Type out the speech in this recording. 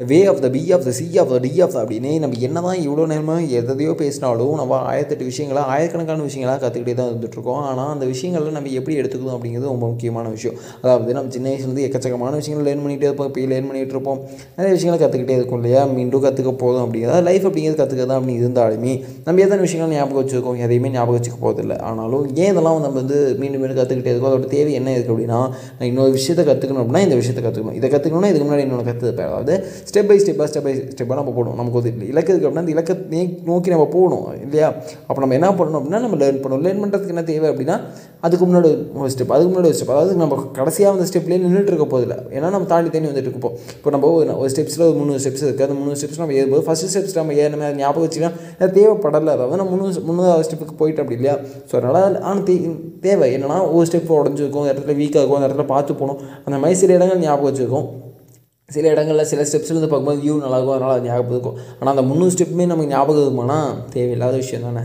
Way of the B of the C of the D of the அப்படின்னு நம்ம என்ன தான் இவ்வளோ நேரமாக எதையோ பேசினாலும் நம்ம ஆயிரத்தெட்டு விஷயங்களா ஆயிரக்கணக்கான விஷயங்களாக கற்றுக்கிட்டே தான் வந்துட்டுருக்கோம் ஆனால் அந்த விஷயங்களில் நம்ம எப்படி எடுத்துக்கணும் அப்படிங்கிறது ரொம்ப முக்கியமான விஷயம். அதாவது நம்ம சின்ன வயசுலேருந்து எக்கச்சக்கமான விஷயங்கள் லேர்ன் பண்ணிகிட்டே இருப்போம் இப்போ லேர்ன் பண்ணிகிட்டு இருப்போம். நிறைய விஷயங்களை கற்றுக்கிட்டே இருக்கும் இல்லையா? மீண்டும் கற்றுக்க போதும் அப்படிங்கிறத லைஃப் அப்படிங்கிறது கற்றுக்க தான் அப்படி இருந்தாலுமே நம்ம எத்தனை விஷயங்கள் ஞாபகம் வச்சுருக்கோம்? எதையுமே ஞாபகம் வச்சுக்க போதில்லை ஆனாலும் ஏன் இதெல்லாம் நம்ம வந்து மீண்டும் மீண்டும் கற்றுக்கிட்டே இருக்கோம்? அதோட தேவை என்ன இருக்குது அப்படின்னா நான் இன்னொரு விஷயத்தை கற்றுக்கணும் அப்படின்னா இந்த விஷயத்தை கற்றுக்கணும் இதை கற்றுக்கணும்னா இதுக்கு முன்னாடி இன்னொன்று கற்றுப்பேன் அதாவது ஸ்டெப் பை ஸ்டெப்பாக ஸ்டெப் பை ஸ்டெப்பாக நம்ம போகணும். நமக்கு ஒரு இலக்கு இருக்குது அப்படின்னா அந்த இலக்கை நோக்கி நம்ம போகணும் இல்லையா? அப்போ நம்ம என்ன பண்ணணும் அப்படின்னா நம்ம லேர்ன் பண்ணணும். லேர்ன் பண்ணுறதுக்கு என்ன தேவை அப்படின்னா அதுக்கு முன்னாடி ஒரு ஸ்டெப் அதுக்கு முன்னாடி ஒரு ஸ்டெப் அதாவது நம்ம கடைசியாக அந்த ஸ்டெப்லேயே நின்றுட்டு இருக்க போதில்லை ஏன்னா நம்ம தாண்டி தண்ணி வந்துட்டு இருப்போம் இப்போ நம்ம ஒரு- ஒரு ஸ்டெப்ஸில் ஒரு மூணு ஸ்டெப்ஸ் இருக்குது அந்த மூணு ஸ்டெப்ஸ் நம்ம ஏறும்போது ஃபஸ்ட் ஸ்டெப்ஸ் நம்ம ஏறணுமே அதை ஞாபகம் வச்சுக்கலாம் தேவைப்படலை. அதாவது நம்ம முந்நூறு மூணாவது ஸ்டெப்புக்கு போயிட்டு அப்படி இல்லையா? ஸோ அதனால் ஆனால் தே தேவை. என்னென்னா ஒரு ஸ்டெப் உடஞ்சிருக்கும் ஒரு இடத்துல வீக்காக இருக்கும் அந்த இடத்துல பார்த்து போகணும். அந்த மாதிரி சில இடங்கள் ஞாபகம் வச்சுருக்கோம். சில இடங்களில் சில ஸ்டெப்ஸ்லேருந்து பார்க்கும்போது வியூ நல்லா இருக்கும் அதனால் அது ஞாபகம் இருக்கும் ஆனால் அந்த முந்நூறு ஸ்டெப்புமே நமக்கு ஞாபகம் இருக்குமானா? தேவையில்லாத விஷயம் தானே.